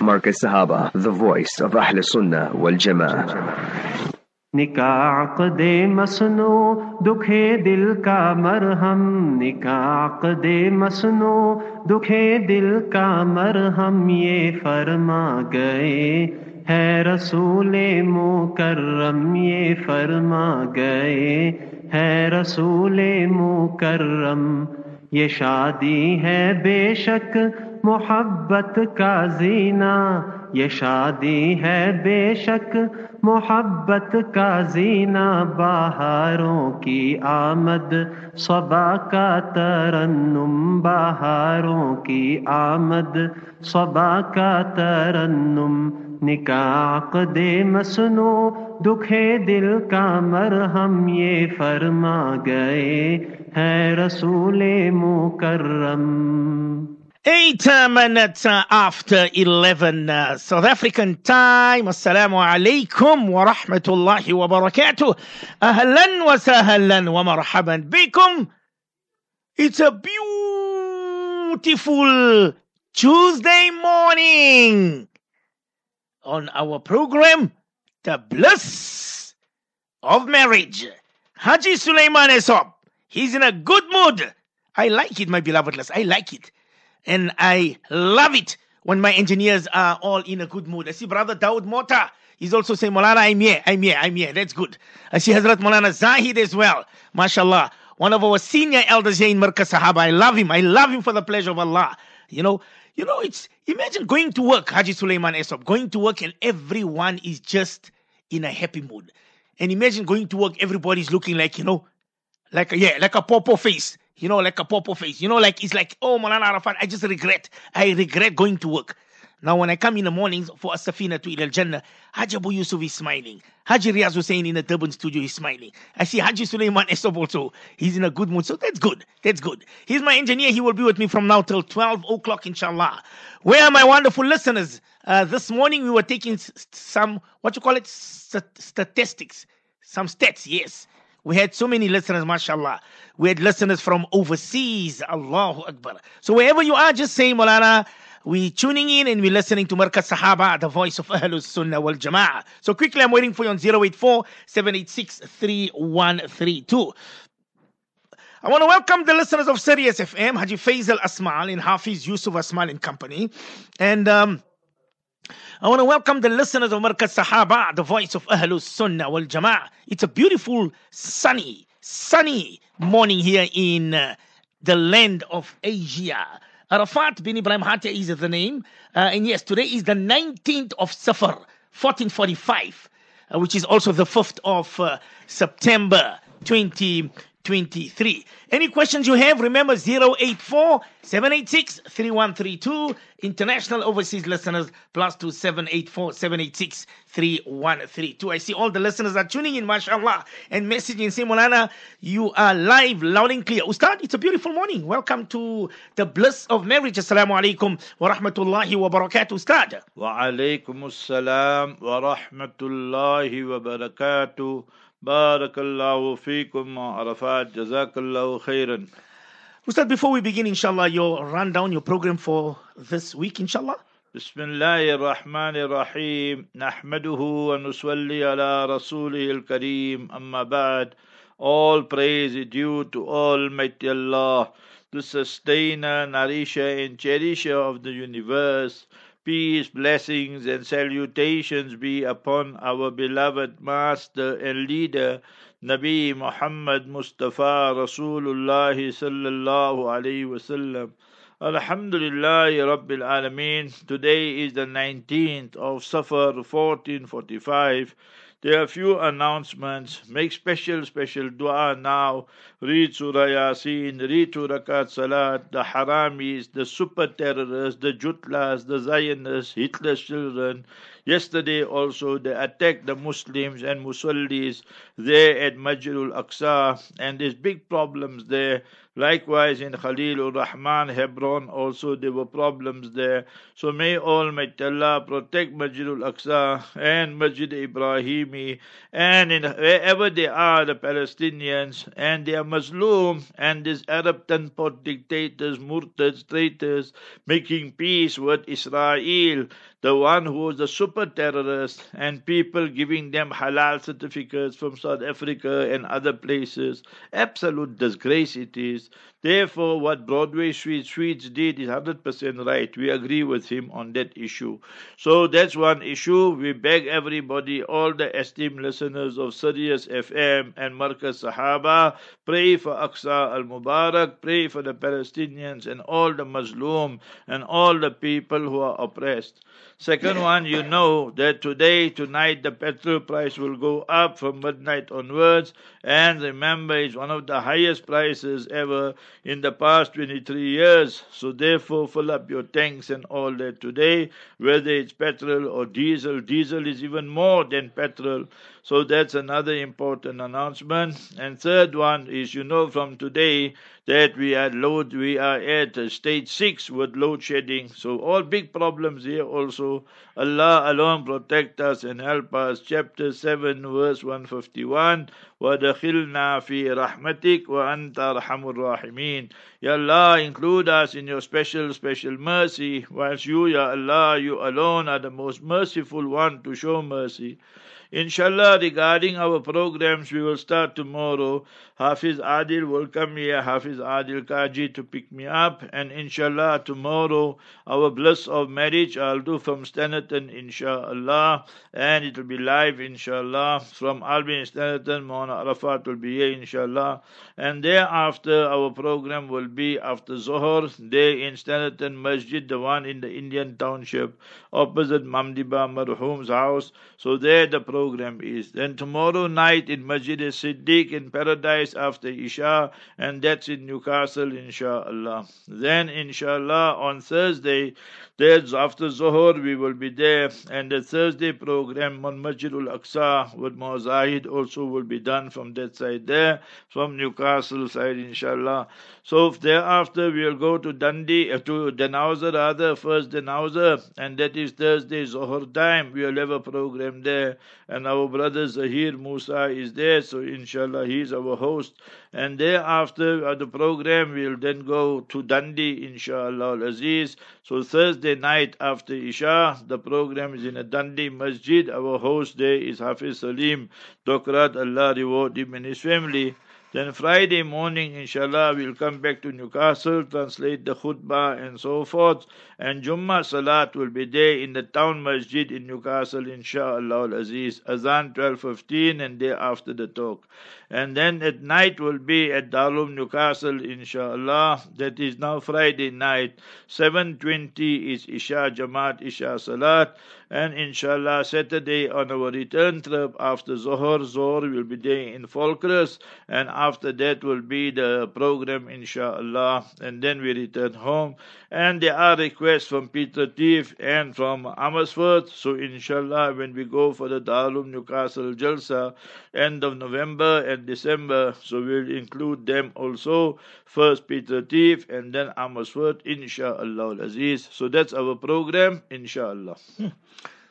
Markaz Sahaba, the voice of Ahl Sunnah wal Jamaa. Jama'ah. निकाक दे मसनो दुखे दिल का मरहम निकाक दे मसनो दुखे दिल का मरहम ये फरमा गए है रसूल मुकर्रम ये फरमा गए है रसूल मुकर्रम ये शादी है बेशक محبت کا زینہ، یہ شادی ہے بے شک۔ محبت کا زینہ بہاروں کی آمد۔ صبا کا ترنم بہاروں کی آمد۔ صبا کا ترنم، نکاح دے مسنو۔ دکھے دل کا مرہم، یہ فرما گئے ہے رسول مکرم۔ Eight uh, minutes uh, after 11 uh, South African time. Assalamu alaikum wa rahmatullahi wa barakatuh. Ahlan wa sahlan wa marhaban bikum. It's a beautiful Tuesday morning on our program, The Bliss of Marriage. Haji Sulaiman Esop. He's in a good mood. I like it, my beloved. I like it. And I love it when my engineers are all in a good mood. I see Brother Dawood Mota. He's also saying, Molana, I'm here, I'm here, I'm here. That's good. I see Hazrat Molana Zahid as well. MashaAllah. One of our senior elders here in Markaz Sahaba. I love him. I love him for the pleasure of Allah. You know, you know, it's imagine going to work, Haji Sulaiman Esop, going to work and everyone is just in a happy mood. And imagine going to work, everybody's looking like, you know, like yeah, like a popo face you know, like a popo face. You know, like it's like, oh, Malana Arafat, I just regret. I regret going to work. Now, when I come in the mornings for a Safina to Al Jannah, Haji Abu Yusuf is smiling. Haji Riaz Hussein in the Durban studio is smiling. I see Haji Sulaiman Esop also. He's in a good mood. So that's good. That's good. He's my engineer. He will be with me from now till 12 o'clock, inshallah. Where are my wonderful listeners? Uh, this morning we were taking some, what you call it, St- statistics. Some stats, yes. We had so many listeners, mashallah. We had listeners from overseas. Allahu Akbar. So wherever you are, just say, Molana, we tuning in and we're listening to Markaz Sahaba, the voice of Ahlus Sunnah wal Jama'ah. So quickly, I'm waiting for you on 084 786 3132. I want to welcome the listeners of Sirius FM, Haji Faisal Asmal and Hafiz Yusuf Asmal and Company. And um, I want to welcome the listeners of Markaz Sahaba, the voice of Ahlus Sunnah wal Jama'ah. It's a beautiful, sunny, sunny morning here in uh, the land of Asia. Arafat bin Ibrahim Hatia is the name. Uh, and yes, today is the 19th of Safar, 1445, uh, which is also the 5th of uh, September 20. 23. Any questions you have, remember 084 786 3132. International overseas listeners, plus 2784 786 3132. I see all the listeners are tuning in, mashallah, and messaging. Simulana. You are live, loud and clear. Ustad, it's a beautiful morning. Welcome to the bliss of marriage. Assalamu alaikum wa rahmatullahi wa barakatuh, Ustad. Wa alaikum assalam wa rahmatullahi wa barakatuh. بارك الله فيكم عرفات جزاك الله خيرا Ustad, before we begin, inshallah, your rundown, your program for this week, inshallah. بسم الله الرحمن الرحيم نحمده ونصلي على رسوله الكريم أما بعد All praise is due to Almighty Allah, the sustainer, nourisher, and cherisher of the universe. Peace, blessings, and salutations be upon our beloved Master and Leader, Nabi Muhammad Mustafa Rasulullah sallallahu alayhi wasallam. Alhamdulillah Rabbil Alameen. Today is the 19th of Safar 1445. There are a few announcements. Make special, special dua now. Read Surah Yasin, read two Rakat Salat, the Haramis, the super terrorists, the Jutlas, the Zionists, Hitler's children. Yesterday also they attacked the Muslims and Musallis there at Masjidul Aqsa, and there's big problems there. Likewise, in Khalilur Rahman, Hebron, also there were problems there. So may Almighty Allah protect Masjidul Aqsa and Masjid Ibrahimi, and in wherever they are, the Palestinians, and they are Muslim, and these Arab dictators, murtads, traitors, making peace with Israel the one who was a super terrorist, and people giving them halal certificates from South Africa and other places. Absolute disgrace it is. Therefore, what Broadway Sweets did is 100% right. We agree with him on that issue. So that's one issue. We beg everybody, all the esteemed listeners of Sirius FM and Markaz Sahaba, pray for Aqsa al Mubarak, pray for the Palestinians and all the Muslim and all the people who are oppressed. Second one, you know that today, tonight, the petrol price will go up from midnight onwards. And remember, it's one of the highest prices ever in the past 23 years. So therefore, fill up your tanks and all that today, whether it's petrol or diesel. Diesel is even more than petrol. So that's another important announcement. And third one is, you know, from today that we are load, we are at stage six with load shedding. So all big problems here also. Allah alone protect us and help us. Chapter seven, verse one fifty one. وَدَخِلْنَا فِي رَحْمَتِكَ وَأَنْتَ أَرْحَمُ الرَّاحِمِينَ Ya Allah, include us in your special, special mercy, whilst you, Ya Allah, you alone are the most merciful one to show mercy. Inshallah, regarding our programs, we will start tomorrow. Hafiz Adil will come here, Hafiz Adil Kaji to pick me up, and inshallah, tomorrow, our bliss of marriage I'll do from Standerton, inshallah, and it will be live, inshallah, from Albin Standerton, Mona Arafat will be here, inshallah, and thereafter, our program will be after Zohar, day in Standerton Masjid, the one in the Indian township, opposite Mamdiba Marhum's house. So there the program program is. Then tomorrow night in Masjid Siddiq in Paradise after Isha, and that's in Newcastle, inshallah. Then, inshallah, on Thursday, that's after Zohar, we will be there, and the Thursday program on Masjidul Aqsa with Mawzahid also will be done from that side there, from Newcastle side, inshallah. So thereafter, we'll go to Dundee, uh, to Dannhauser rather, first Dannhauser, and that is Thursday Zohar time. We'll have a program there and our brother Zahir Musa is there, so inshallah he's our host. And thereafter uh, the program will then go to Dundee, inshallah Aziz. So Thursday night after Isha, the program is in a Dundee Masjid. Our host there is Hafiz Salim, Dokrat Allah reward him and his family. Then Friday morning, inshallah, we'll come back to Newcastle, translate the khutbah and so forth. And Jummah Salat will be there in the town masjid in Newcastle, inshallah aziz. Azan 12.15 and day after the talk. And then at night will be at Darul Newcastle, inshallah. That is now Friday night. 7.20 is Isha Jamaat, Isha Salat. And inshallah, Saturday on our return trip after Zohar, Zohar will be there in Falkirk. And after that will be the program, inshallah. And then we return home. And there are requests from Piet Retief and from Amersfoort. So inshallah, when we go for the Darul Newcastle Jalsa, end of November and December, so we'll include them also. First Piet Retief and then Amersfoort, inshallah Aziz. So that's our program, inshallah. Hmm.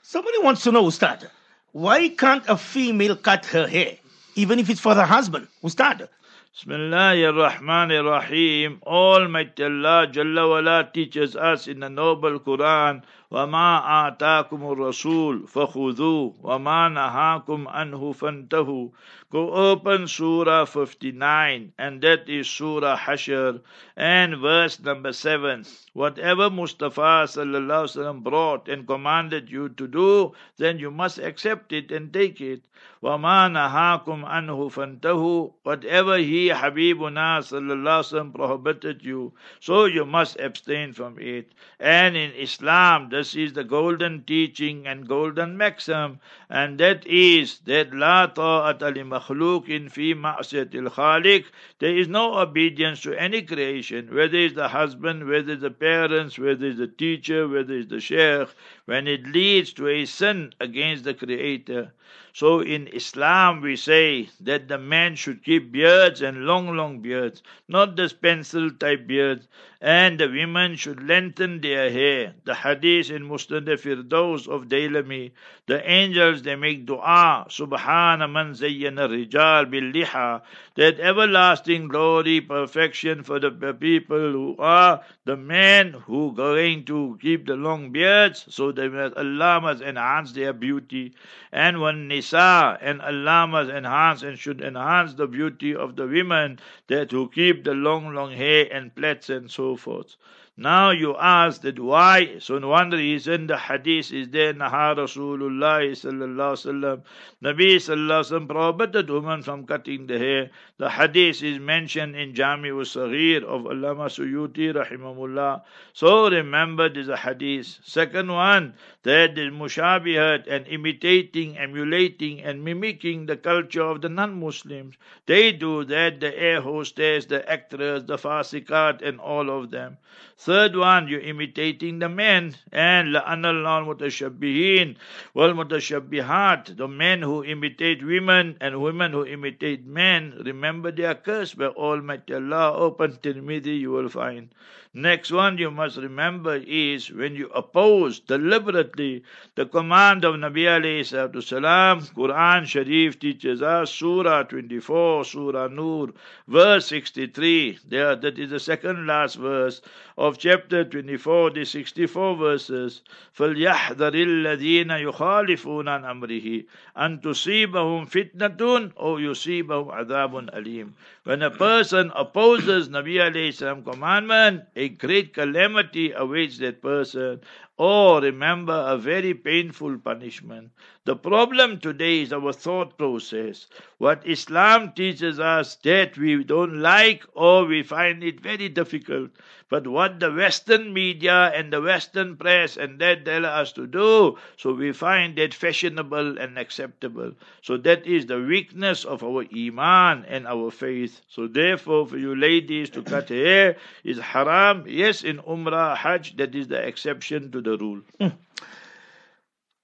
Somebody wants to know, Ustad, why can't a female cut her hair, even if it's for the husband? Ustad. Bismillah ar-Rahman ar-Rahim. Almighty Allah Jalla wala teaches us in the noble Quran, وَمَا آتَاكُمُ الرَّسُولُ فَخُذُوهُ وَمَا نَهَاكُمْ عَنْهُ فَانْتَهُوا Go open Surah 59, and that is Surah Hashr, and verse number 7. Whatever Mustafa sallallahu brought and commanded you to do, then you must accept it and take it. وَمَا نَهَاكُمْ عَنْهُ فَانْتَهُوا Whatever he, Habibuna sallallahu prohibited you, so you must abstain from it. And in Islam, this is the golden teaching and golden maxim, and that is that la ta'ata li makhluqin fi ma'siyatil khaliq. There is no obedience to any creation, whether it's the husband, whether it's the parents, whether it's the teacher, whether it's the sheikh, when it leads to a sin against the creator. So in Islam we say that the man should keep beards and long, long beards, not this pencil type beards. And the women should lengthen their hair. The hadith in Musnad Firdaus of Dailami, the angels they make dua, Subhana man zayyana rijal bil liha, that everlasting glory, perfection for the people who are the men who going to keep the long beards, so that Allah must enhance their beauty. And when Nisa and Allah must enhance and should enhance the beauty of the women that who keep the long, long hair and plaits and so forth. Now you ask that why? So one reason the hadith is there. Naha Rasulullah sallallahu. Nabi sallallahu prohibited women from cutting the hair. The hadith is mentioned in Jami Saghir of Allama Suyuti rahimahullah. So remember this hadith. Second one, that is mushabihat and imitating, emulating and mimicking the culture of the non-Muslims. They do that, the air hostess, the actress, the fasikat and all of them. Third one, you're imitating the men. And la'anallahu mutashabbihin wal mutashabbihat. The men who imitate women and women who imitate men. Remember they are cursed by Almighty Allah. Open Tirmidhi you will find. Next one you must remember is when you oppose deliberately the command of Nabi alayhi salam, Quran Sharif teaches us, Surah 24, Surah Nur, verse 63. There, that is the second last verse of chapter 24, the 64 verses. فَلْيَحْذَرِ الَّذِينَ يُخَالِفُونَ عَنْ أَمْرِهِ أَن تُصِيبَهُمْ فِتْنَةٌ أَوْ يُصِيبَهُمْ عَذَابٌ أَلِيمٌ When a person opposes Nabi alayhi salam commandment, a great calamity awaits that person, or remember a very painful punishment. The problem today is our thought process. What Islam teaches us that we don't like or we find it very difficult. But what the Western media and the Western press and that tell us to do, so we find that fashionable and acceptable. So that is the weakness of our iman and our faith. So therefore, for you ladies to cut hair is haram. Yes, in Umrah, Hajj, that is the exception to the rule. Hmm.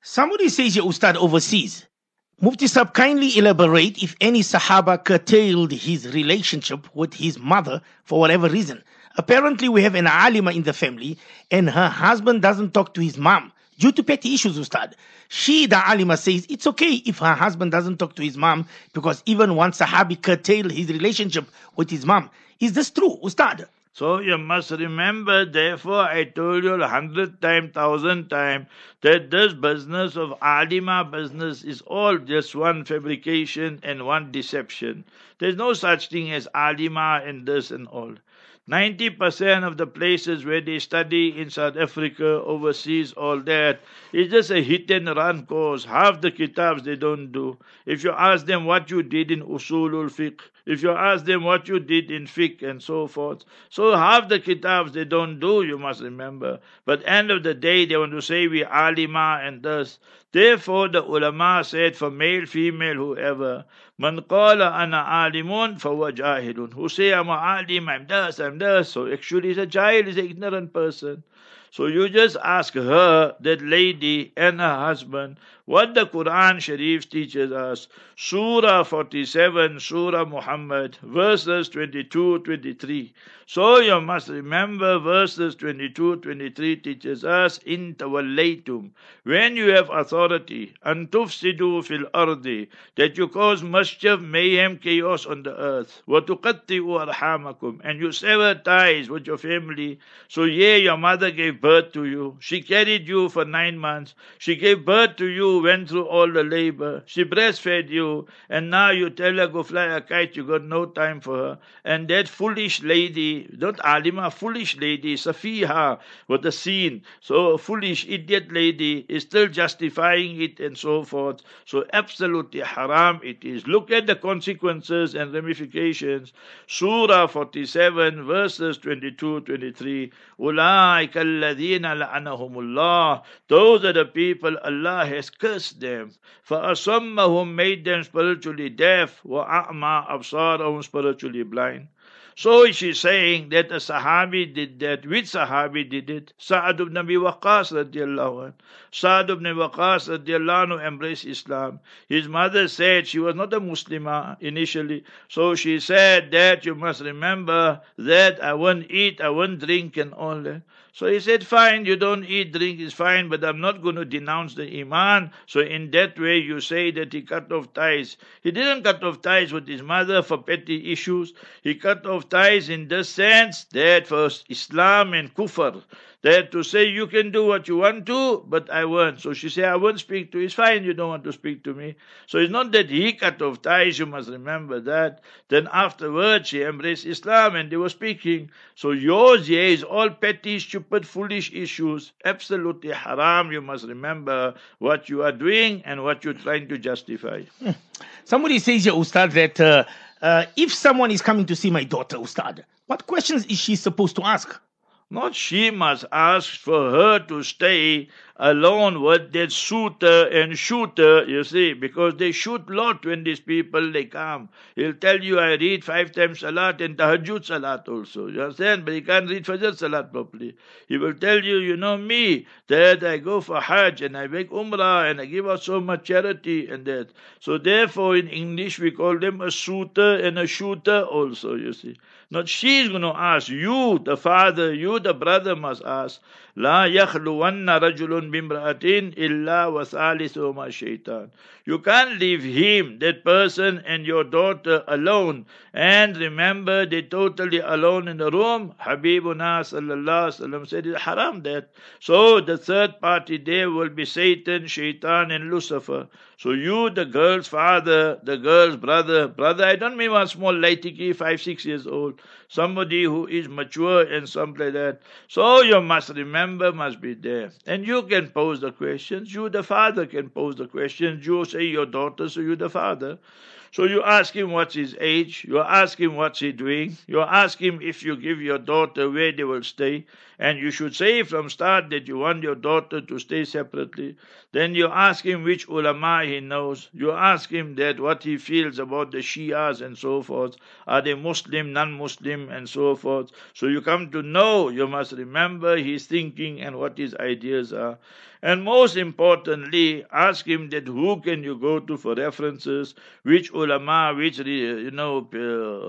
Somebody says, your Ustad overseas. Mufti Sab, kindly elaborate if any Sahaba curtailed his relationship with his mother for whatever reason. Apparently, we have an alima in the family, and her husband doesn't talk to his mom due to petty issues, Ustad. She, the alima, says it's okay if her husband doesn't talk to his mom because even one Sahabi curtailed his relationship with his mom. Is this true, Ustad? So you must remember, therefore, I told you a hundred times, thousand times, that this business of Alima business is all just one fabrication and one deception. There's no such thing as Alima and this and all. 90% of the places where they study in South Africa, overseas, all that, is just a hit and run course. Half the kitabs they don't do. If you ask them what you did in Usulul Fiqh, if you ask them what you did in fiqh and so forth. So half the kitabs they don't do, you must remember. But end of the day, they want to say we alima and thus. Therefore, the ulama said for male, female, whoever, man qala ana alimun fahuwa jahilun. Who say I'm a alim, I'm this, I'm this. So actually, he's a jahil, he's an ignorant person. So you just ask her, that lady, and her husband, what the Quran Sharif teaches us. Surah 47, Surah Muhammad, verses 22 23. So you must remember verses 22 23 teaches us in tawallaytum. When you have authority, antufsidu fil ardi, that you cause mischief, mayhem, chaos on the earth. وَتُقَطِّئُوا arhamakum, And you sever ties with your family. So yeah, your mother gave birth to you. She carried you for nine months. She gave birth to you, went through all the labor. She breastfed you, and now you tell her, go fly a kite, you got no time for her. And that foolish lady, not Alima, foolish lady, Safiha, with the scene. So, foolish, idiot lady is still justifying it and so forth. So, absolutely haram it is. Look at the consequences and ramifications. Surah 47, verses 22 23. Those are the people Allah has cursed them. فأصمهم made them spiritually deaf. وأعمى أبصارهم spiritually blind. So she's saying that a Sahabi did that. Which Sahabi did it? Sa'ad ibn Abi Waqqas radiallahu anh. Sa'ad ibn Waqqas radiallahu embraced Islam. His mother said she was not a Muslimah initially. So she said that you must remember that I won't eat, I won't drink and all that. So he said, fine, you don't eat, drink is fine, but I'm not going to denounce the Iman. So in that way you say that he cut off ties. He didn't cut off ties with his mother for petty issues. He cut off ties in the sense that for Islam and Kufr, that to say you can do what you want to, but I won't. So she said, I won't speak to you. It's fine, you don't want to speak to me. So it's not that he cut off ties, you must remember that. Then afterwards she embraced Islam and they were speaking. So yours here is all petty, stupid, foolish issues. Absolutely haram. You must remember what you are doing and what you're trying to justify. Somebody says Ustad, that uh, uh, if someone is coming to see my daughter, Ustad, what questions is she supposed to ask? Not she must ask for her to stay alone with that shooter uh, and shooter, uh, you see, because they shoot lot when these people they come. He'll tell you I read five times salat and tahajjud salat also. You understand? But he can't read fajr salat properly. He will tell you, you know me, that I go for hajj and I make umrah and I give out so much charity and that. So therefore in English we call them a shooter and a shooter also, you see. Not she's going to ask, you, the father, you, the brother must ask. لا يخلون رجل بامرأة إلا وثالثهما الشيطان. You can't leave him, that person, and your daughter alone. And remember, they're totally alone in the room. Habibuna sallallahu wasallam said it's haram that. So the third party there will be Satan, Shaitan, and Lucifer. So you, the girl's father, the girl's brother, brother, I don't mean one small laitiki, five, six years old, somebody who is mature and something like that. So you must remember, must be there. And you can pose the questions. You, the father, can pose the questions. You say your daughter, so you're the father. So you ask him what's his age, you ask him what's he doing, you ask him if you give your daughter where they will stay, and you should say from start that you want your daughter to stay separately. Then you ask him which ulama he knows. You ask him that what he feels about the Shias and so forth. Are they Muslim, non-Muslim, and so forth. So you come to know. You must remember his thinking and what his ideas are. And most importantly, ask him that who can you go to for references, which ulama, which you know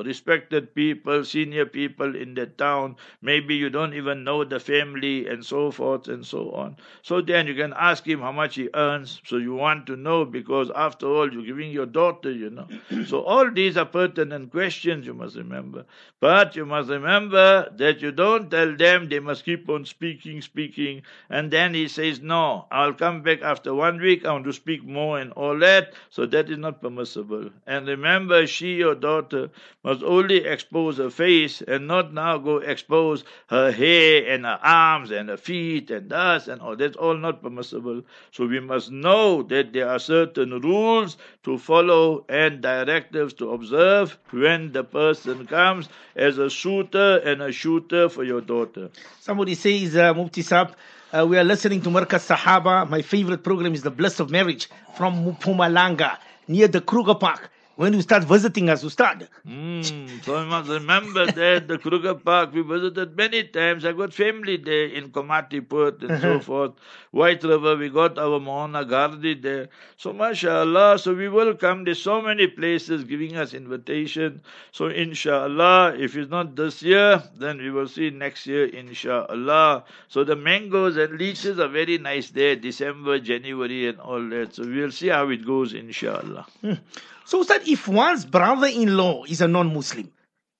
respected people, senior people in that town. Maybe you don't even know the family and so forth and so on. So then you can ask him how much he earns. So you want to know because after all you're giving your daughter, you know. so all these are pertinent questions you must remember. But you must remember that you don't tell them they must keep on speaking, speaking, and then he says no I'll come back after one week. I want to speak more and all that. So that is not permissible. And remember, she, your daughter, must only expose her face and not now go expose her hair and her arms and her feet and dust and all. That's all not permissible. So we must know that there are certain rules to follow and directives to observe when the person comes as a suitor and a shooter for your daughter. Somebody says, uh, Mufti Saab, uh, we are listening to Markaz Sahaba. My favorite program is The Bliss of Marriage from Mpumalanga near the Kruger Park when you start visiting us, Ustad. Mm, so you must remember that the Kruger Park, we visited many times. I got family there in Komatipoort and so forth. White River, we got our Mohana Gardi there. So mashallah, so we will come. There's so many places giving us invitation. So inshallah, if it's not this year, then we will see next year, inshallah. So the mangoes and leeches are very nice there, December, January and all that. So we'll see how it goes, inshallah. So, Ustad, if one's brother in law is a non Muslim,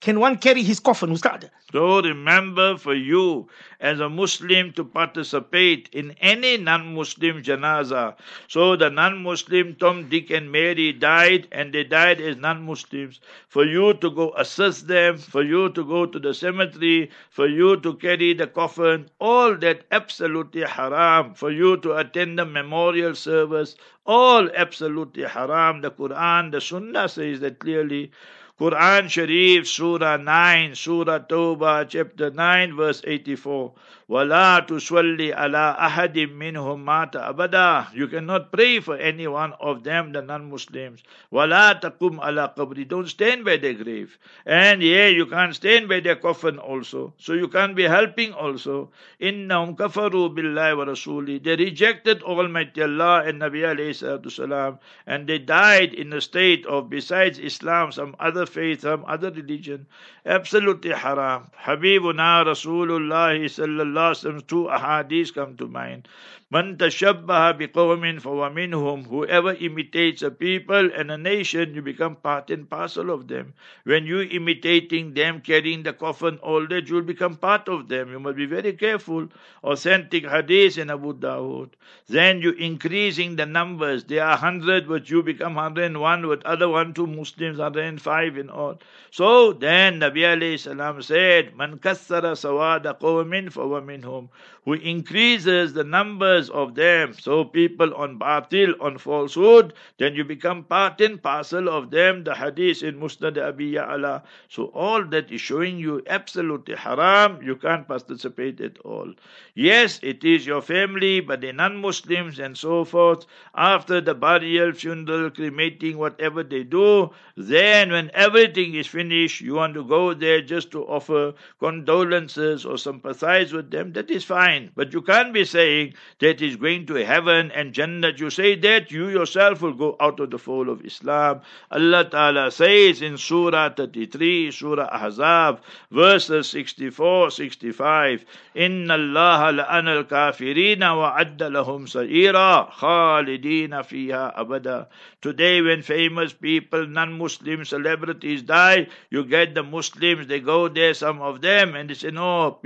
can one carry his coffin, Ustad? So remember for you as a Muslim to participate in any non-Muslim janaza. So the non-Muslim Tom, Dick and Mary died and they died as non-Muslims. For you to go assist them, for you to go to the cemetery, for you to carry the coffin, all that absolutely haram. For you to attend the memorial service, all absolutely haram. The Quran, the Sunnah says that clearly. Quran Sharif, Surah 9, Surah Tawbah, chapter 9, verse 84. وَلَا تُصَلِّ عَلَىٰ أَحَدٍ مِّنْهُمْ مَاتَ أَبَدًا You cannot pray for any one of them, the non-Muslims. وَلَا تَقُمْ عَلَىٰ قَبْرِ Don't stand by their grave. And yeah, you can't stand by their coffin also. So you can't be helping also. إِنَّهُمْ كَفَرُوا بِاللَّهِ وَرَسُولِهِ They rejected Almighty Allah and Nabi alayhi salam, and they died in a state of, besides Islam, some other faith, some other religion. Absolutely haram. Habibuna Rasulullah sallallahu some two ahadith come to mind. Man tashabbaha biqawmin fawa minhum. Whoever imitates a people and a nation, you become part and parcel of them. When you imitating them, carrying the coffin, all that, you'll become part of them. You must be very careful. Authentic hadith in Abu Dawood. Then you increasing the numbers. There are hundred, but you become hundred and one, with other one, two Muslims, hundred and five in all. So then Nabi alayhi salam said, Man kassara sawada qawmin fawa minhum. Who increases the numbers of them. So people on batil, on falsehood, then you become part and parcel of them. The hadith in Musnad Abi Ya'ala. So all that is showing you absolutely haram. You can't participate at all. Yes, it is your family, but the non-Muslims and so forth. After the burial, funeral, cremating, whatever they do, then when everything is finished, you want to go there just to offer condolences or sympathize with them. That is fine, but you can't be saying that is going to heaven and Jannah, you say that, you yourself will go out of the fold of Islam. Allah Ta'ala says in Surah 33, Surah Ahzab, verses 64, 65, إن الله لأن الكافرين وعد لهم سعيرا خالدين فيها أبدا Today when famous people, non-Muslim celebrities die, you get the Muslims, they go there, some of them, and they say, no,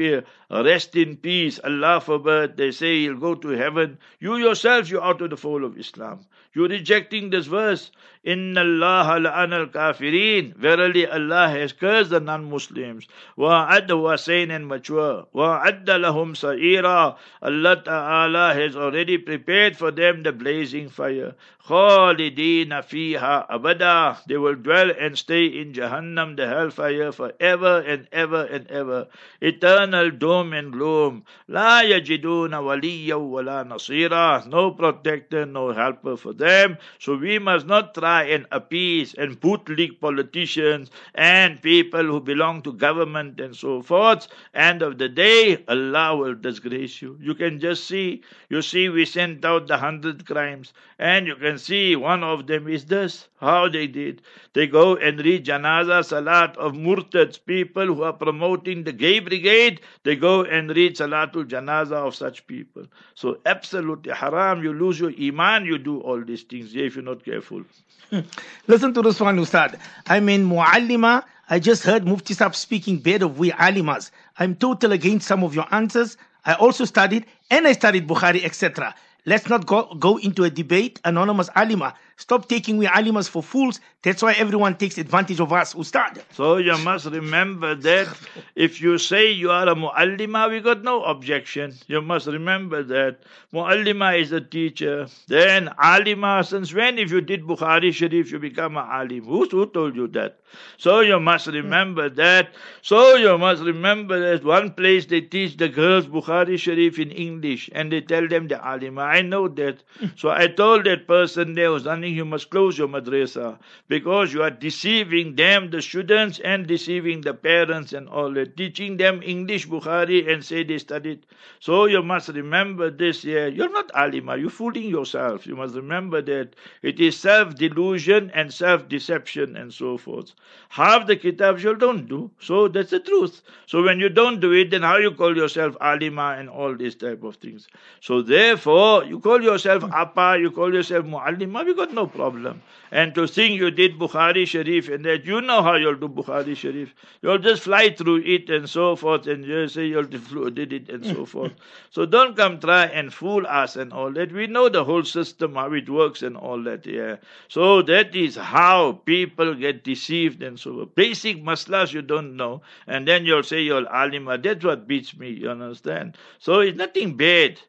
rest in peace, Allah forbid. They say he'll go to heaven. You yourself, you're out of the fold of Islam. You're rejecting this verse. Inna Allah la'an al-kafirin. Verily Allah has cursed the non-Muslims. Wa'adda wasain and mature. Wa'adda lahum sa'ira. Allah Ta'ala has already prepared for them the blazing fire. Khalidina fiha abada. They will dwell and stay in Jahannam, the hellfire, forever and ever and ever. Eternal doom and gloom. La yajiduna waliya wala nasira. No protector, no helper for them. So we must not try and appease and bootlick politicians and people who belong to government and so forth. End of the day, Allah will disgrace you. You can just see, you see, we sent out the hundred crimes, and you can see one of them is this. How they did. They go and read Janaza Salat of Murtads, people who are promoting the gay brigade. They go and read Salatul Janaza of such people. So absolutely haram. You lose your iman. You do all these things if you're not careful. Hmm. Listen to this one, Ustad. I mean, Muallima, I just heard Mufti Sahib speaking bad of we alimas. I'm total against some of your answers. I also studied and I studied Bukhari, etc. Let's not go, go into a debate. Anonymous Alima, stop taking we Alimas for fools. That's why everyone takes advantage of us, Ustad. So you must remember that if you say you are a Muallima, we got no objection. You must remember that. Muallima is a teacher. Then Alima, since when if you did Bukhari Sharif, you become a Alim? Who, who told you that? So you must remember that. So you must remember that one place they teach the girls Bukhari Sharif in English and they tell them the Alima. I know that. So I told that person there was you must close your madrasa because you are deceiving them, the students, and deceiving the parents and all that. Teaching them English Bukhari and say they studied. So you must remember this. Yeah, you're not alima. You're fooling yourself. You must remember that it is self delusion and self deception and so forth. Half the kitabs you don't do. So that's the truth. So when you don't do it, then how you call yourself alima and all these type of things. So therefore, you call yourself appa, you call yourself muallima, we got no problem. And to think you did Bukhari Sharif and that you know how you'll do Bukhari Sharif. You'll just fly through it and so forth and you say you'll did it and so forth. So don't come try and fool us and all that. We know the whole system, how it works and all that, yeah. So that is how people get deceived and so forth. Basic maslas you don't know. And then you'll say you're alima. That's what beats me, you understand? So it's nothing bad.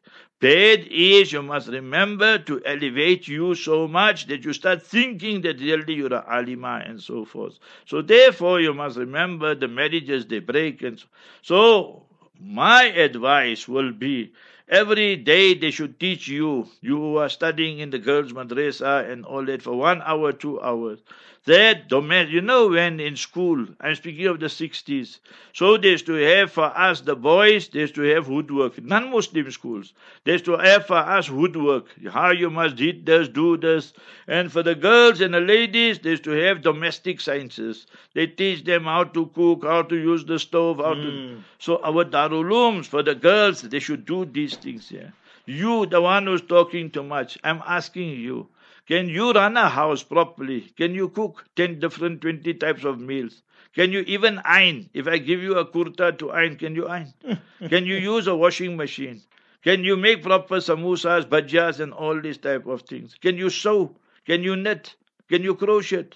Bad is you must remember to elevate you so much that you start thinking that really you're a alima and so forth. So therefore you must remember the marriages they break and so, so my advice will be every day they should teach you you are studying in the girls madrasa and all that for one hour two hours that domain, you know, when in school, I'm speaking of the 60s, so there's to have for us the boys, there's to have woodwork. Non Muslim schools, there's to have for us woodwork. How you must eat this, do this. And for the girls and the ladies, there's to have domestic sciences. They teach them how to cook, how to use the stove, how mm. to. Hmm. So our darulums, for the girls, they should do these things here. You, the one who's talking too much, I'm asking you. Can you run a house properly? Can you cook 10 different, 20 types of meals? Can you even iron? If I give you a kurta to iron, can you iron? can you use a washing machine? Can you make proper samosas, bhajjas, and all these type of things? Can you sew? Can you knit? Can you crochet?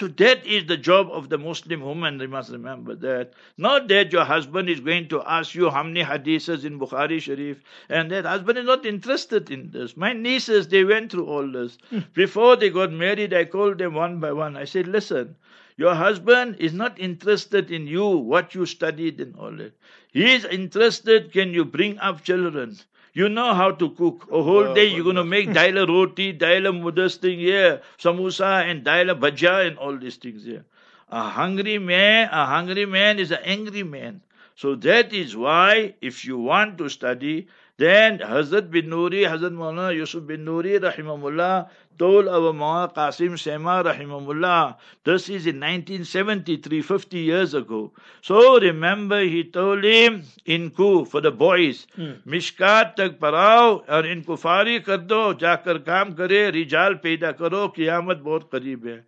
So that is the job of the Muslim woman. You must remember that. Not that your husband is going to ask you how many hadiths in Bukhari Sharif, and that husband is not interested in this. My nieces, they went through all this. Hmm. Before they got married, I called them one by one. I said, listen, your husband is not interested in you, what you studied and all that. He is interested, can you bring up children? You know how to cook. A whole oh, day you're going to make daila roti, daila mudas thing here, samosa and daila bhaja and all these things here. A hungry man, a hungry man is an angry man. So that is why if you want to study, then Hazrat Banuri, Hazrat Maulana Yusuf Banuri, rahimahullah, فارغ کر دو جا کر کام کرے ریجال پیدا کرو قیامت بہت قریب ہے۔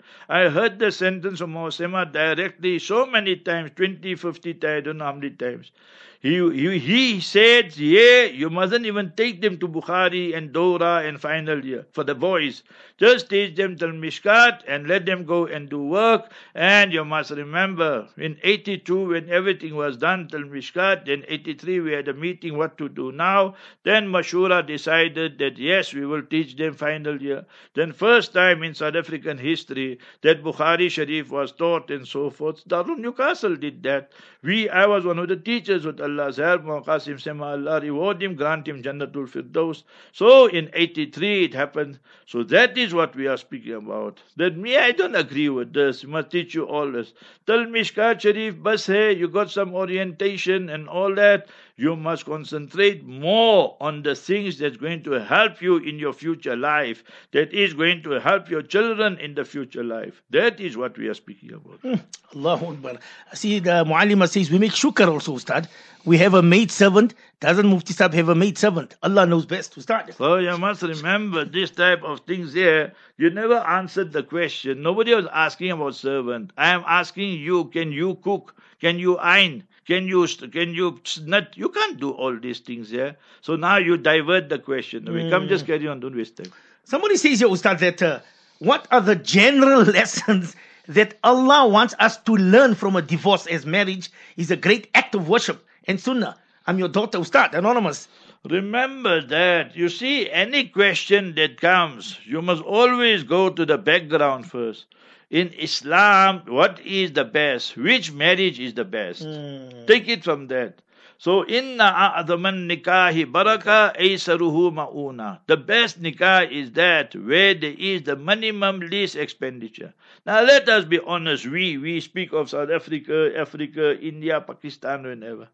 He, he, he said, yeah, you mustn't even take them to Bukhari and Dora and final year for the boys. Just teach them till Mishkat and let them go and do work. And you must remember, in 82, when everything was done till Mishkat, in 83 we had a meeting what to do now. Then Mashura decided that yes, we will teach them final year. Then first time in South African history that Bukhari Sharif was taught and so forth. Darul Newcastle did that. We, I was one of the teachers with Allah's help. Qasim Sema Allah reward him, grant him Jannatul Firdaus. So in 83 it happened. So that is what we are speaking about. That me, I don't agree with this. We must teach you all this. Tell Mishkat Sharif, bas hai, you got some orientation and all that. You must concentrate more on the things that's going to help you in your future life, that is going to help your children in the future life. That is what we are speaking about. Hmm. Allahu Akbar. See, the Muallima says we make shukr also, Ustad. We have a maid servant. Doesn't Mufti Sahib have a maid servant? Allah knows best to start. So you must remember this type of things here. You never answered the question. Nobody was asking about servant. I am asking you, can you cook? Can you iron? Can you can you not? You can't do all these things here. So now you divert the question away. Mm. Come, just carry on. Don't waste time. Somebody says here, Ustad, that uh, what are the general lessons that Allah wants us to learn from a divorce as marriage is a great act of worship and sunnah. I'm your daughter, Ustad, anonymous. Remember that. You see, any question that comes, you must always go to the background first in Islam, what is the best? Which marriage is the best? Mm. Take it from that. So, inna a'adhaman nikahi baraka aisaruhu ma'una. The best nikah is that where there is the minimum least expenditure. Now, let us be honest. We, we speak of South Africa, Africa, India, Pakistan, whenever.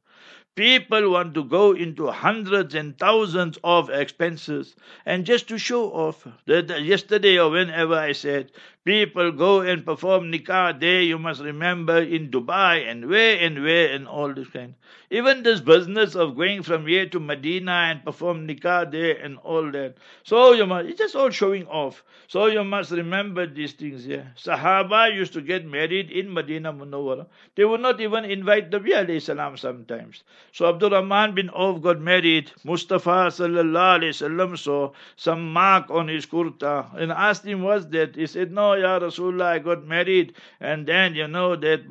People want to go into hundreds and thousands of expenses and just to show off. That yesterday or whenever I said People go and perform nikah there, you must remember, in Dubai and where and where and all this kind. Even this business of going from here to Medina and perform nikah there and all that. So you must, it's just all showing off. So you must remember these things here. Sahaba used to get married in Medina Munawwara. They would not even invite the Nabi salam sometimes. So Abdul Rahman bin Auf got married. Mustafa sallallahu alayhi wasallam saw some mark on his kurta and asked him, what's that? He said, no, Ya Rasulullah, I got married, and then, you know, that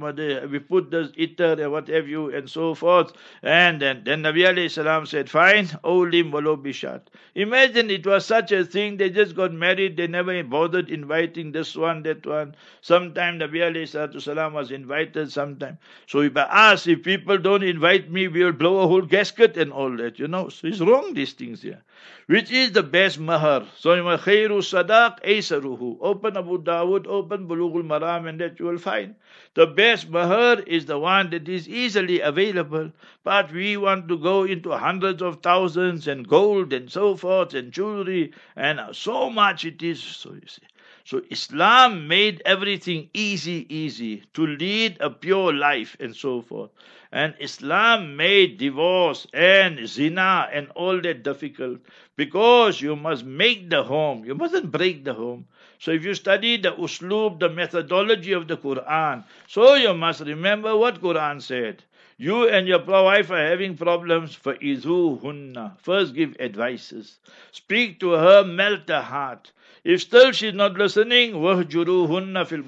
we put the itar and what have you, and so forth. And then, then Nabi alayhi salam said, fine, Olim walo bishat. Imagine it was such a thing, they just got married, they never bothered inviting this one, that one. Sometime Nabi alayhi salam was invited sometime. So if I ask, if people don't invite me, we will blow a whole gasket and all that, you know. So it's wrong, these things here. Which is the best mahar? So khairu sadaq aisaruhu. Open Abu Dawud, open Bulughul Maram and that you will find. The best mahar is the one that is easily available. But we want to go into hundreds of thousands and gold and so forth and jewelry and so much it is. So you see. So Islam made everything easy, easy to lead a pure life and so forth. And Islam made divorce and zina and all that difficult because you must make the home. You mustn't break the home. So if you study the uslub, the methodology of the Quran, so you must remember what Quran said. You and your wife are having problems for Izu hunna. First give advices. Speak to her, melt her heart. If still she's not listening, wahjuruhunna fil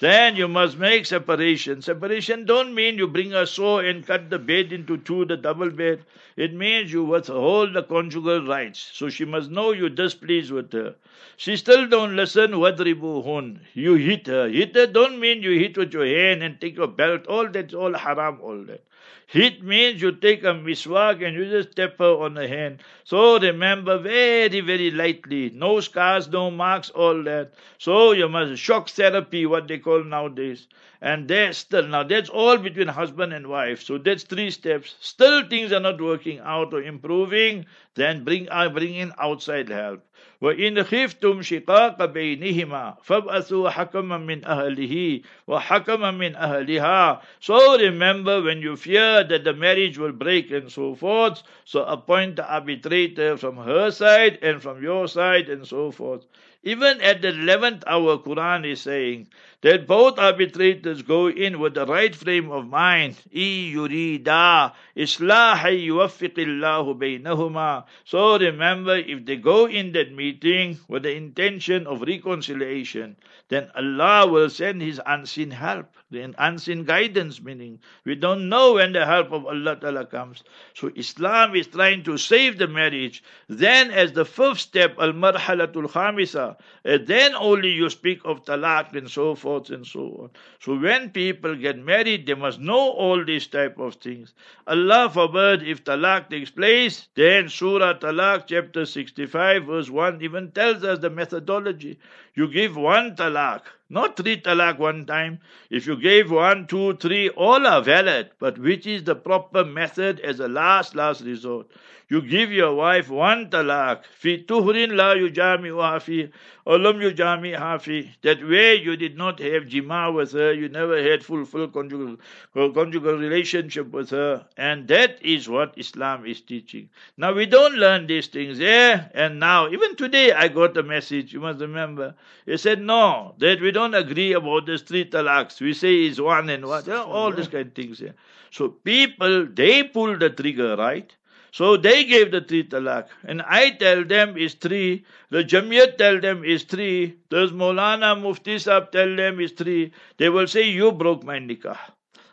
Then you must make separation. Separation don't mean you bring a saw and cut the bed into two, the double bed. It means you withhold the conjugal rights. So she must know you displeased with her. She still don't listen, wadribuhun. You hit her. Hit her don't mean you hit with your hand and take your belt. All that's all haram, all that. Hit means you take a miswak and you just tap her on the hand. So remember very, very lightly. No scars, no marks, all that. So you must shock therapy, what they call nowadays. And that's still now that's all between husband and wife. So that's three steps. Still things are not working out or improving, then bring uh, bring in outside help. وإن خفتم شقاق بينهما فابعثوا حكما من أهله وحكما من أهلها So remember when you fear that the marriage will break and so forth, so appoint the arbitrator from her side and from your side and so forth. Even at the 11th hour, Quran is saying that both arbitrators go in with the right frame of mind. إِي يُرِيدَا إِصْلَاحًا يُوَفِّقِ اللَّهُ بَيْنَهُمَا So remember, if they go in that meeting with the intention of reconciliation, then Allah will send His unseen help, the unseen guidance, meaning we don't know when the help of Allah Ta'ala comes. So Islam is trying to save the marriage. Then as the fifth step, al-marhalatul khamisa, uh, then only you speak of talaq and so forth and so on. So when people get married, they must know all these type of things. Allah forbid if talaq takes place, then Surah Talaq chapter 65 verse 1 even tells us the methodology. You give one talak, not three talak one time. If you gave one, two, three, all are valid. But which is the proper method as a last, last resort? You give your wife one talak. Fi tuhrin la yujami fi olam yujami hafi. That way you did not have jima with her, you never had full, full conjugal, conjugal relationship with her. And that is what Islam is teaching. Now we don't learn these things, yeah? And now, even today I got a message, you must remember. He said, no, that we don't agree about the three talaks. We say it's one and what, all these kind of things, yeah? So people, they pull the trigger, right? So they gave the three talak. And I tell them is three. The Jamiyat tell them is three. Does Maulana Mufti Sahib tell them is three. They will say, you broke my nikah.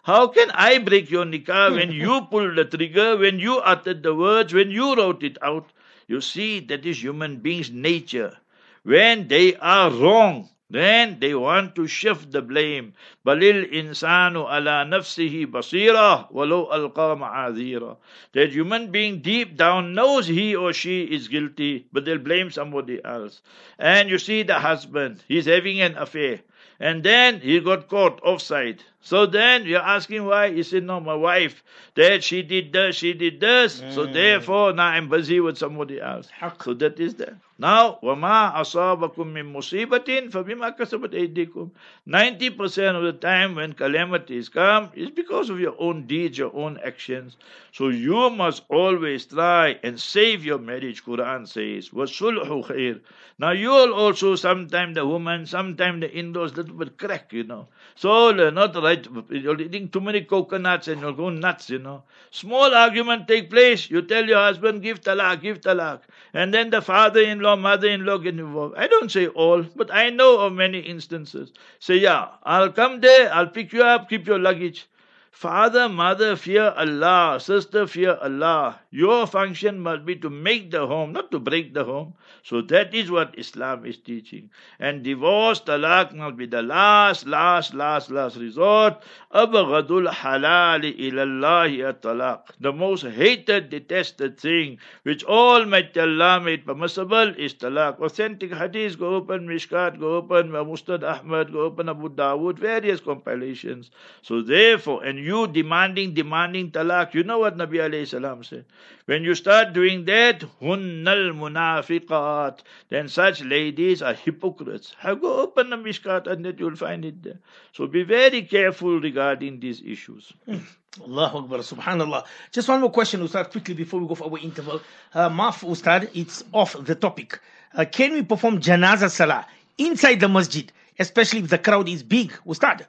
How can I break your nikah when you pulled the trigger, when you uttered the words, when you wrote it out? You see, that is human beings' nature. When they are wrong, then they want to shift the blame. Insanu ala nafsihi basira walau alqa ma'adhira. That human being deep down knows he or she is guilty, but they'll blame somebody else. And you see the husband, he's having an affair. And then he got caught offside. So then you're asking why? He said, No, my wife, that she did this, she did this. Mm. So therefore now I'm busy with somebody else. So that is that. Now, وَمَا أَصَابَكُم مِّن مُّصِيبَةٍ فَبِمَا كَسَبَتْ أَيْدِيكُم 90% of the time when calamities come is because of your own deeds, your own actions. So you must always try and save your marriage, Quran says. وَالصُّلْحُ خَيْرٌ Now you'll also, sometimes the woman, sometimes the in-laws, little bit crack, you know. So they're not right. you're eating too many coconuts and you're going nuts, you know. Small argument take place. You tell your husband, give talak, give talak. And then the father-in-law, mother-in-law get involved. I don't say all, but I know of many instances. Say, yeah, I'll come there, I'll pick you up, keep your luggage. Father, mother, fear Allah. Sister, fear Allah. Your function must be to make the home, not to break the home. So that is what Islam is teaching. And divorce, talaq must be the last, last, last, last resort. Abghadul halali ilallahi talaq. The most hated, detested thing which Almighty Allah made permissible is talaq. Authentic hadith, go open Mishkat, go open Musnad Ahmad, go open Abu Dawood, various compilations. So therefore, and you demanding, demanding talaq. You know what Nabi alayhi salam said? When you start doing that, hunnal munafiqat, then such ladies are hypocrites. Go open the mishkat and that you'll find it there. So be very careful regarding these issues. Allahu Akbar, subhanallah. Just one more question, Ustad, quickly before we go for our interval. Uh, Maf, Ustad, it's off the topic. Uh, can we perform janaza salah inside the masjid, especially if the crowd is big, Ustad?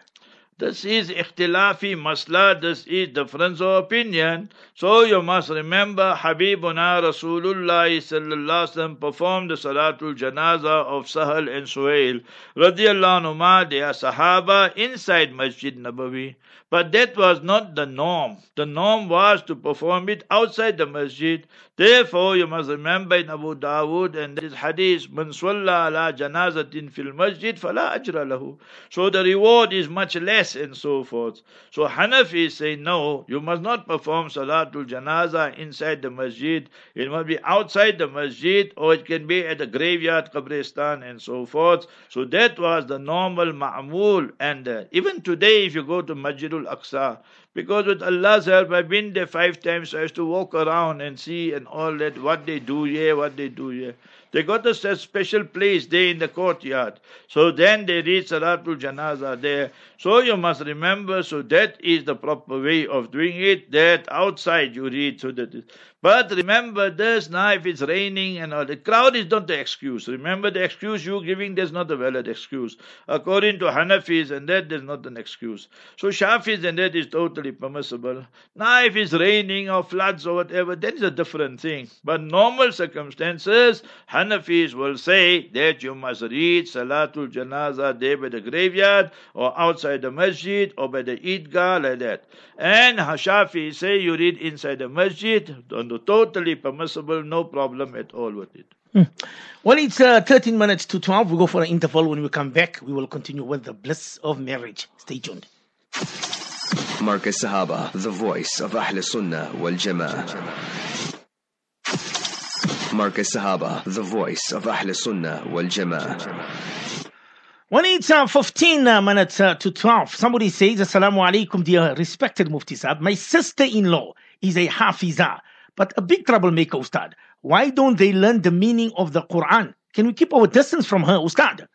This is ikhtilafi masla, this is difference of opinion. So you must remember Habibuna Rasulullah sallallahu performed the Salatul Janaza of Sahal and Suhail radiallahu anhu, they are Sahaba inside Masjid Nabawi. But that was not the norm. The norm was to perform it outside the masjid. Therefore, you must remember in Abu Dawood and this hadith, Man swalla ala janazatin fil masjid fala ajra lahu. So the reward is much less and so forth. So Hanafi say, no, you must not perform salatul janaza inside the masjid. It must be outside the masjid or it can be at the graveyard, qabristan and so forth. So that was the normal ma'mul. And uh, even today, if you go to Masjid Aqsa. Because with Allah's help, I've been there five times. So I used to walk around and see and all that, what they do here, what they do here. They got a special place there in the courtyard. So then they read Salatul Janaza there. So you must remember, so that is the proper way of doing it, that outside you read so that but remember this now if it's raining and all the crowd is not the excuse. Remember the excuse you giving there's not a valid excuse. According to Hanafis and that there's not an excuse. So Shafis and that is totally permissible. Now if it's raining or floods or whatever, that is a different thing. But normal circumstances, Hanafis will say that you must read Salatul Janaza there by the graveyard or outside the masjid or by the Eidgah like that. And Shafi say you read inside the masjid on the so totally permissible, no problem at all with it. Hmm. Well, it's uh, 13 minutes to 12. We go for an interval. When we come back, we will continue with the bliss of marriage. Stay tuned. Markaz Sahaba, the voice of Ahl Sunnah wal Jama'ah. Markaz Sahaba, the voice of Ahl Sunnah wal Jama'ah. When it's uh, 15 uh, minutes uh, to 12, somebody says, Assalamu alaikum, dear respected Mufti Saab. My sister in law is a Hafiza but a big troublemaker, Ustad. Why don't they learn the meaning of the Quran? Can we keep our distance from her, Ustad?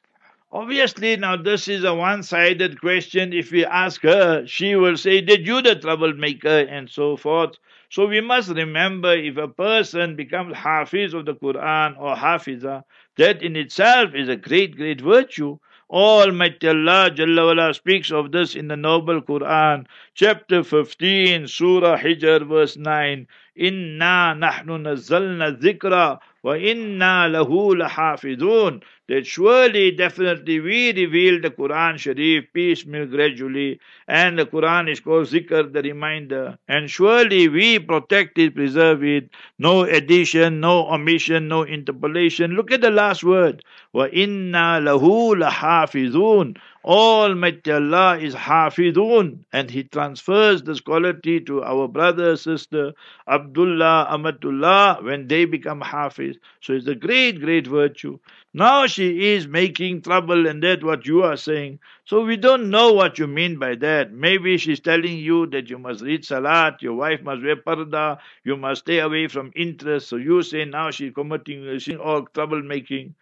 Obviously, now this is a one sided question. If we ask her, she will say Did you the troublemaker and so forth. So we must remember if a person becomes Hafiz of the Quran or Hafiza, that in itself is a great, great virtue. Almighty Allah Jalla wala speaks of this in the noble Quran, chapter 15, Surah Hijr, verse 9. إنا نحن نزلنا الذكر inna lahu lahafidun. That surely, definitely, we reveal the Quran Sharif piecemeal gradually, and the Quran is called zikr, the reminder. And surely we protect it, preserve it. No addition, no omission, no interpolation. Look at the last word. Inna lahu lahafidun. Almighty Allah is Hafidun and He transfers this quality to our brother, sister, Abdullah, Amatullah when they become Hafiz. So it's a great, great virtue. Now she is making trouble and that's what you are saying. So we don't know what you mean by that. Maybe she's telling you that you must read Salat, your wife must wear parda, you must stay away from interest. So you say now she's committing, she's all troublemaking.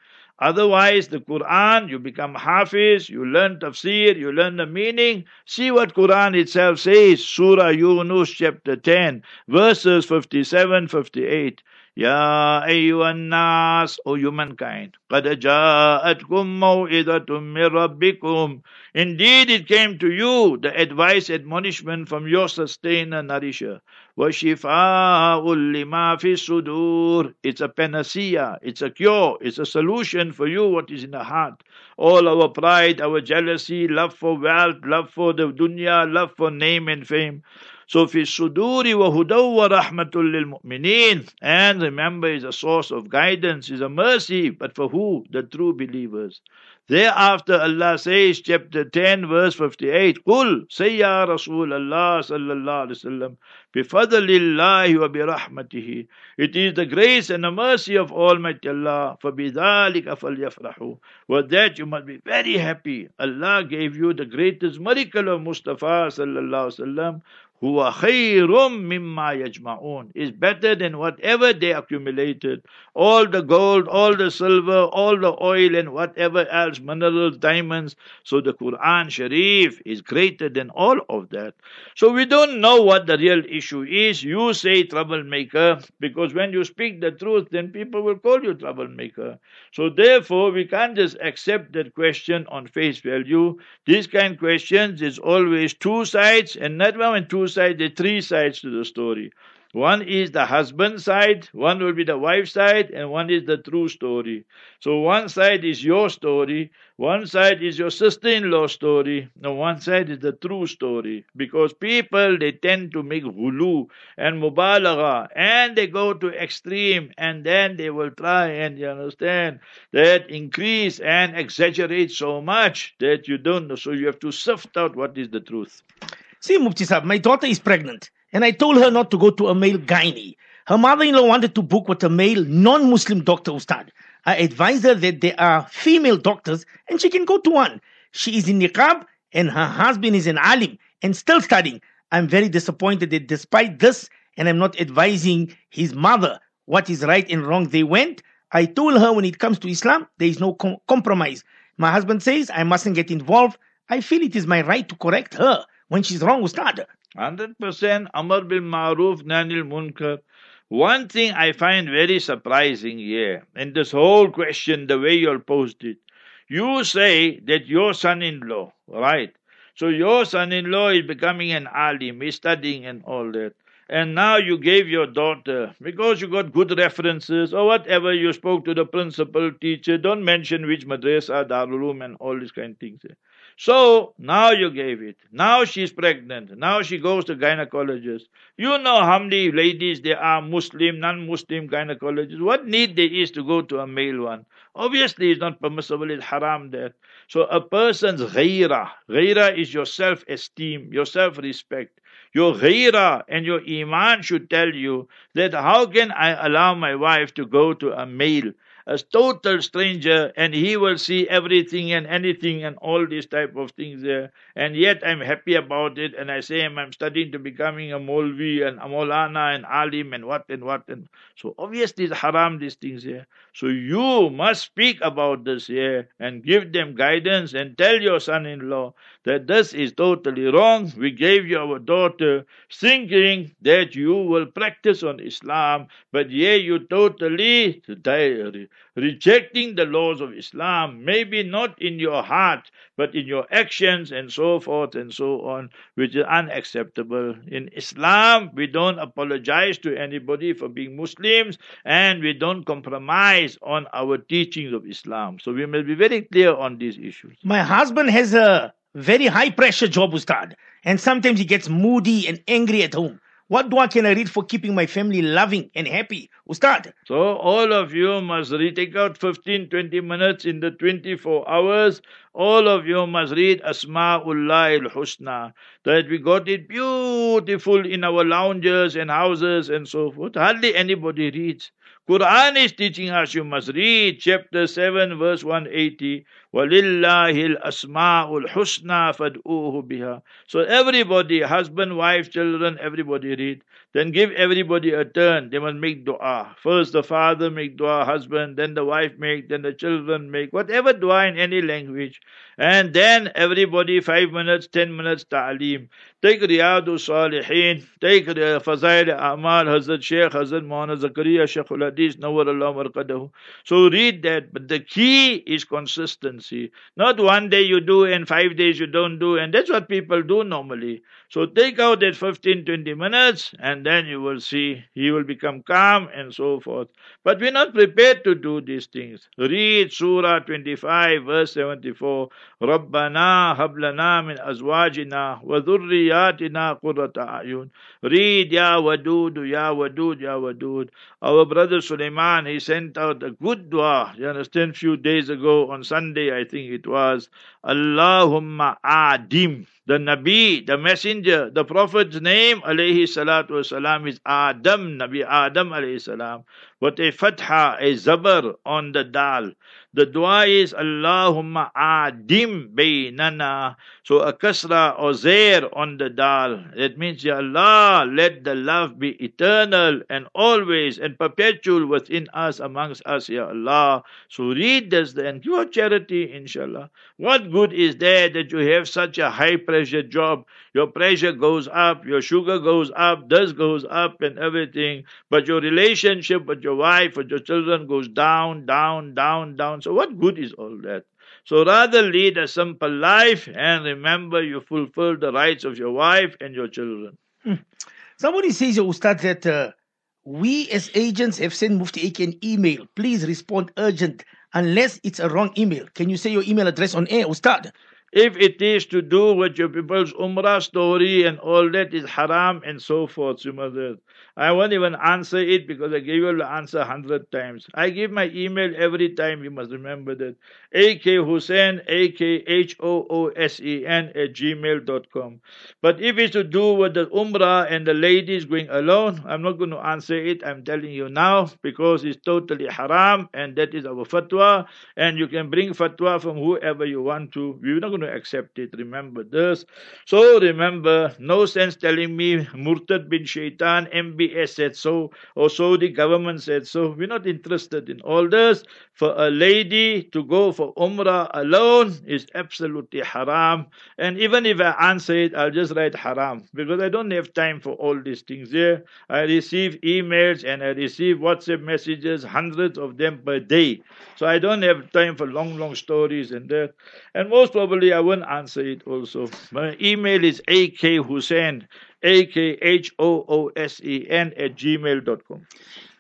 Otherwise, the Quran, you become Hafiz, you learn tafsir, you learn the meaning. See what Quran itself says, Surah Yunus chapter 10, verses 57, 58. Ya ayyuhan nas, O humankind, قَدْ جَاءَتْكُمْ مَوْئِذَةٌ مِّن رَبِّكُمْ Indeed it came to you, the advice, admonishment from your sustainer, nourisher. وَشِفَاءٌ لِمَا فِي الصُّدُورِ It's a panacea, it's a cure, it's a solution for you what is in the heart. All our pride, our jealousy, love for wealth, love for the dunya, love for name and fame. So fi suduri wa hudaw wa rahmatul lil mu'minin. And remember is a source of guidance, is a mercy, but for who? The true believers. Thereafter Allah says, chapter 10, verse 58, Qul, say ya Rasul Allah sallallahu alayhi wa sallam, bifadlillahi wa birahmatihi. It is the grace and the mercy of Almighty Allah. فَبِذَلِكَ فَلْيَفْرَحُوا With that you must be very happy. Allah gave you the greatest miracle of Mustafa sallallahu alayhi wa sallam huwa khayrum mimma yajma'un is better than whatever they accumulated. All the gold, all the silver, all the oil and whatever else, minerals, diamonds. So the Quran Sharif is greater than all of that. So we don't know what the real issue is. You say troublemaker because when you speak the truth, then people will call you troublemaker. So therefore, we can't just accept that question on face value. These kind of questions is always two sides and not one two sides, there are three sides to the story. One is the husband side, one will be the wife side, and one is the true story. So one side is your story, one side is your sister-in-law story, and one side is the true story. Because people they tend to make hulu and mubalagha, and they go to extreme, and then they will try and you understand that increase and exaggerate so much that you don't know. So you have to sift out what is the truth. See, Mufti my daughter is pregnant, and I told her not to go to a male gynae. Her mother-in-law wanted to book with a male non-Muslim doctor, Ustad. I advised her that there are female doctors, and she can go to one. She is in niqab, and her husband is an alim, and still studying. I'm very disappointed that despite this, and I'm not advising his mother what is right and wrong, they went. I told her when it comes to Islam, there is no com- compromise. My husband says I mustn't get involved. I feel it is my right to correct her when she's wrong, Ustad. 100% Amar bil Maruf Nanil Munkar. One thing I find very surprising here, and this whole question, the way you're posed it, you say that your son in law, right? So your son in law is becoming an alim, he's studying and all that. And now you gave your daughter, because you got good references or whatever, you spoke to the principal teacher, don't mention which madrasa, darul and all these kind of things. So now you gave it. Now she's pregnant. Now she goes to gynecologist. You know how many ladies there are, Muslim, non-Muslim gynecologists. What need there is to go to a male one? Obviously, it's not permissible. It's haram there. So a person's ghaira, ghaira is your self-esteem, your self-respect. Your ghaira and your iman should tell you that how can I allow my wife to go to a male? A total stranger and he will see everything and anything and all these type of things there. And yet i'm happy about it and i say i'm studying to becoming a molvi and a molana and alim and what and what and so obviously it's haram these things here. So you must speak about this here and give them guidance and tell your son-in-law that this is totally wrong we gave you our daughter thinking that you will practice on islam but yeah you totally rejecting the laws of Islam, maybe not in your heart, but in your actions and so forth and so on, which is unacceptable. In Islam, we don't apologize to anybody for being Muslims and we don't compromise on our teachings of Islam. So we must be very clear on these issues. My husband has a very high pressure job, Ustad, and sometimes he gets moody and angry at home. What dua can I read for keeping my family loving and happy? Ustad. So all of you must read, take out 15, 20 minutes in the 24 hours. All of you must read Asma'ullah al-Husna. That we got it beautiful in our lounges and houses and so forth. Hardly anybody reads. Quran is teaching us you must read chapter 7 verse 180 وَلِلَّهِ الْأَسْمَاءُ الْحُسْنَى فَادْعُوهُ بِهَا So everybody, husband, wife, children, everybody read. Then give everybody a turn. They must make dua. First the father make dua, husband, then the wife make, then the children make, whatever dua in any language. And then everybody five minutes, ten minutes ta'aleem. Take Riyadu Salihin, take Fazail Amal, Hazrat Sheikh, Hazrat Muhammad Zakaria, Sheikh Ul Hadith, Nawar Allah Marqadahu. So read that, but the key is consistency. Not one day you do and five days you don't do, and that's what people do normally. So take out that 15 20 minutes, and then you will see he will become calm and so forth. But we're not prepared to do these things. Read Surah 25, verse 74 Rabbana hablana min azwajina wa dhurriyatina qurrata ayun. Read Ya Wadud, Ya Wadud, Ya Wadud. Our brother Suleiman, he sent out a good dua, you understand, few days ago on Sunday I think it was. Allahumma Adim. The Nabi, the messenger, the Prophet's name, alayhi salatu wasalam, is Adam, Nabi Adam alayhi salam. But a fatha, a zabar on the dal. The dua is Allahumma adim baynana. So a kasra or zair on the dal. That means, Ya Allah, let the love be eternal and always and perpetual within us, amongst us, Ya Allah. So read this and out charity, inshallah. What good is there that you have such a high pressure job? Your pressure goes up, your sugar goes up, dust goes up, and everything. But your relationship with your wife, with your children goes down, down, down, down. So, what good is all that? So, rather lead a simple life and remember you fulfill the rights of your wife and your children. Somebody says, Ustad, that uh, we as agents have sent Mufti AK an email. Please respond urgent unless it's a wrong email. Can you say your email address on air, Ustad? If it is to do with your people's Umrah story and all that is haram and so forth, must I won't even answer it because I gave you the answer a hundred times. I give my email every time, you must remember that. AK Hoosen, A-K-H-O-O-S-E-N at gmail.com. But if it's to do with the Umrah and the ladies going alone, I'm not going to answer it. I'm telling you now because it's totally haram and that is our fatwa. And you can bring fatwa from whoever you want to. We're not going accept it. Remember this. So remember, no sense telling me Murtad bin Shaitan, MBS said so, or so the government said so. We're not interested in all this. For a lady to go for Umrah alone is absolutely haram. And even if I answer it, I'll just write haram because I don't have time for all these things here. I receive emails and I receive WhatsApp messages, hundreds of them per day. So I don't have time for long, long stories and that. And most probably I won't answer it also. My email is akhoosen, A-K-H-O-O-S-E-N at gmail.com.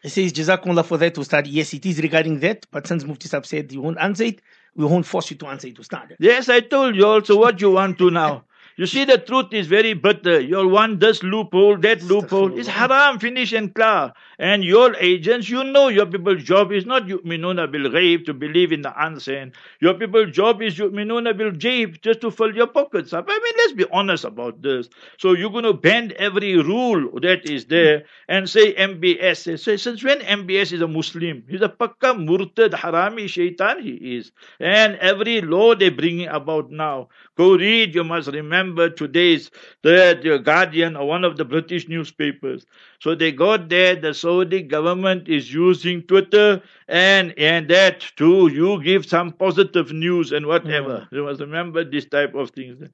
He says, Jazakumullah for that, Ustad. Yes, it is regarding that, but since Mufti Sahib said you won't answer it, we won't force you to answer it, Ustad. Yes, I told you also what you want to now. You see, the truth is very bitter. You'll want this loophole, that loophole. It's haram, finish and clear. And your agents, you know your people's job is not yu'minuna bil ghaib, to believe in the unseen. Your people's job is yu'minuna bil jaib, just to fill your pockets up. I mean, let's be honest about this. So you're going to bend every rule that is there and say MBS. Say, since when MBS is a Muslim? He's a pakka murtad, harami, shaitan he is. And every law they're bringing about now. Go read, you must remember today's the Guardian or one of the British newspapers. So they got there, the Saudi government is using Twitter and and that too. You give some positive news and whatever. Mm. You must remember this type of things.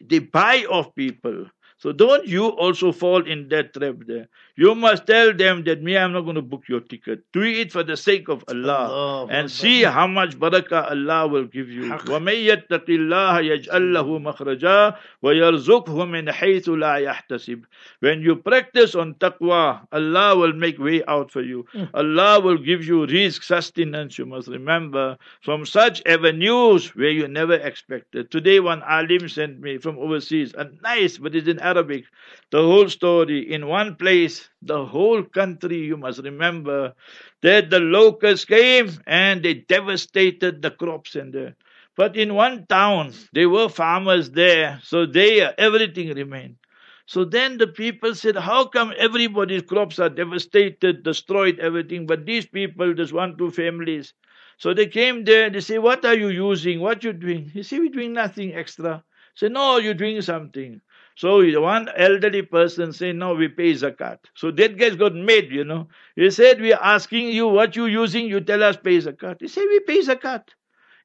They buy off people. So don't you also fall in that trap there. You must tell them that me, I'm not going to book your ticket. Do it for the sake of Allah. Allah and see how much barakah Allah will give you. وَمَن يَتَّقِ اللَّهَ يَجْعَلْ لَهُ مَخْرَجًا وَيَرْزُقْهُ مِنْ حَيْثُ لَا يَحْتَسِبْ When you practice on taqwa, Allah will make way out for you. Allah will give you risk, sustenance, you must remember, from such avenues where you never expected. Today one alim sent me from overseas, a nice, but it's in Arabic, the whole story in one place, the whole country, you must remember that the locusts came and they devastated the crops in there. But in one town, there were farmers there, so there everything remained. So then the people said, How come everybody's crops are devastated, destroyed, everything, but these people, this one, two families, So they came there, they say, What are you using? What you doing? He said, We're doing nothing extra. Say, No, you're doing something. So one elderly person say, no, we pay zakat. So that guy got made, you know. He said, we are asking you what you using, you tell us pay zakat. He said, we pay zakat.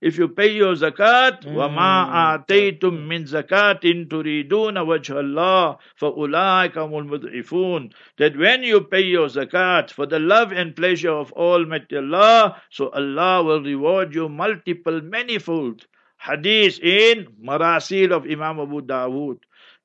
If you pay your zakat, وَمَا آتَيْتُم مِّن زَكَاةٍ تُرِيدُونَ وَجْهَ اللَّهِ فَأُولَٰئِكَ هُمُ الْمُضْعِفُونَ That when you pay your zakat for the love and pleasure of Almighty Allah, so Allah will reward you multiple, manifold. Hadith in Marasil of Imam Abu Dawood.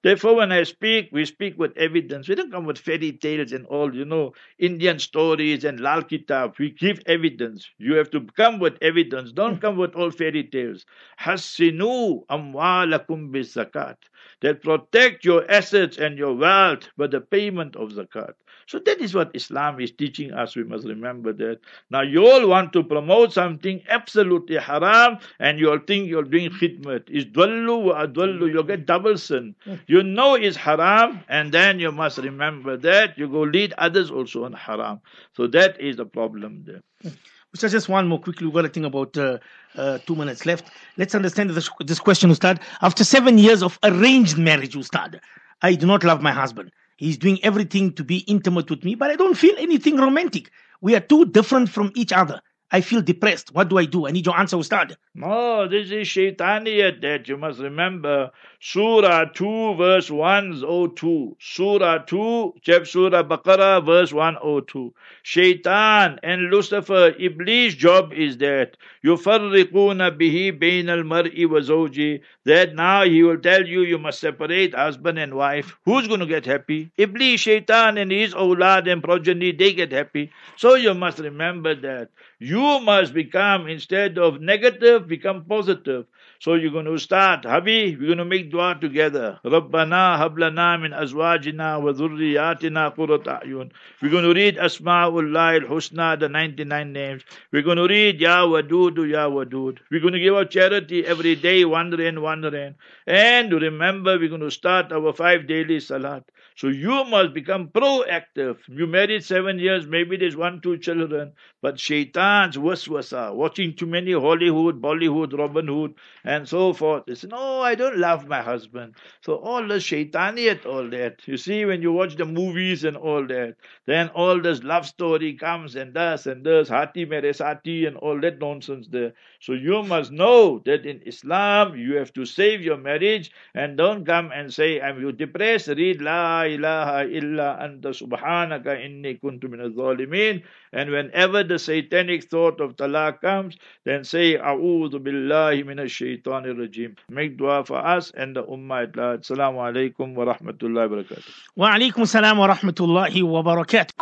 Therefore, when I speak, we speak with evidence. We don't come with fairy tales and all, you know, Indian stories and Lal Kitab. We give evidence. You have to come with evidence. Don't hmm. come with all fairy tales. Hassinu amwalakum zakat. That protect your assets and your wealth by the payment of zakat. So that is what Islam is teaching us. We must remember that. Now you all want to promote something absolutely haram and you all think you're doing khidmat. Is dwallu wa adwallu. You'll get double sin. You know it's haram and then you must remember that. You go lead others also on haram. So that is the problem there. So just one more quickly. We've got a thing about uh, uh, two minutes left. Let's understand this, this question, Ustad. After seven years of arranged marriage, Ustad, I do not love my husband. He's doing everything to be intimate with me, but I don't feel anything romantic. We are too different from each other. I feel depressed. What do I do? I need your answer, Ustad. No, this is shaitaniyat that you must remember. Surah 2, verse 102. Surah 2, chapter Surah Baqarah, verse 102. Shaitan and Lucifer, Iblis' job is that. يُفَرِّقُونَ بِهِ بَيْنَ الْمَرْءِ وَزَوْجِهِ That now he will tell you you must separate husband and wife. Who's going to get happy? Iblis, Shaitan and his awlad and progeny, they get happy. So you must remember that. You must become, instead of negative, become positive. So you're going to start, Habi, we're going to make dua together. Rabbana hablana min azwajina wa dhurriyatina qurrat a'yun. We're going to read Asma'ullah al-Husna, the 99 names. We're going to read Ya Wadudu, Ya Wadud. We're going to give out charity every day, one rand, one rand. And remember, we're going to start our five daily salat. So you must become proactive. You married seven years, maybe there's one, two children, but shaitan's waswasa, watching too many Hollywood, Bollywood, Robin Hood, and so forth. Say, no, I don't love my husband. So all the shaitaniyat, all that. You see, when you watch the movies and all that, then all this love story comes and does and does, hati mere sati and all that nonsense there. So you must know that in Islam, you have to save your marriage and don't come and say, I'm you depressed, read La ilaha illa anta subhanaka inni kuntu min zalimin And whenever the satanic thought of talaq comes, then say, A'udhu billahi minash shaitanir rajim. Make dua for us and the ummah at large. Assalamu alaikum wa rahmatullahi wa barakatuh. Wa alaikum assalam wa rahmatullahi wa barakatuh.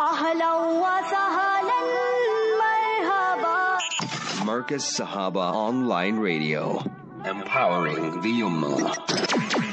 Markaz Sahaba Online Radio. Empowering the Ummah.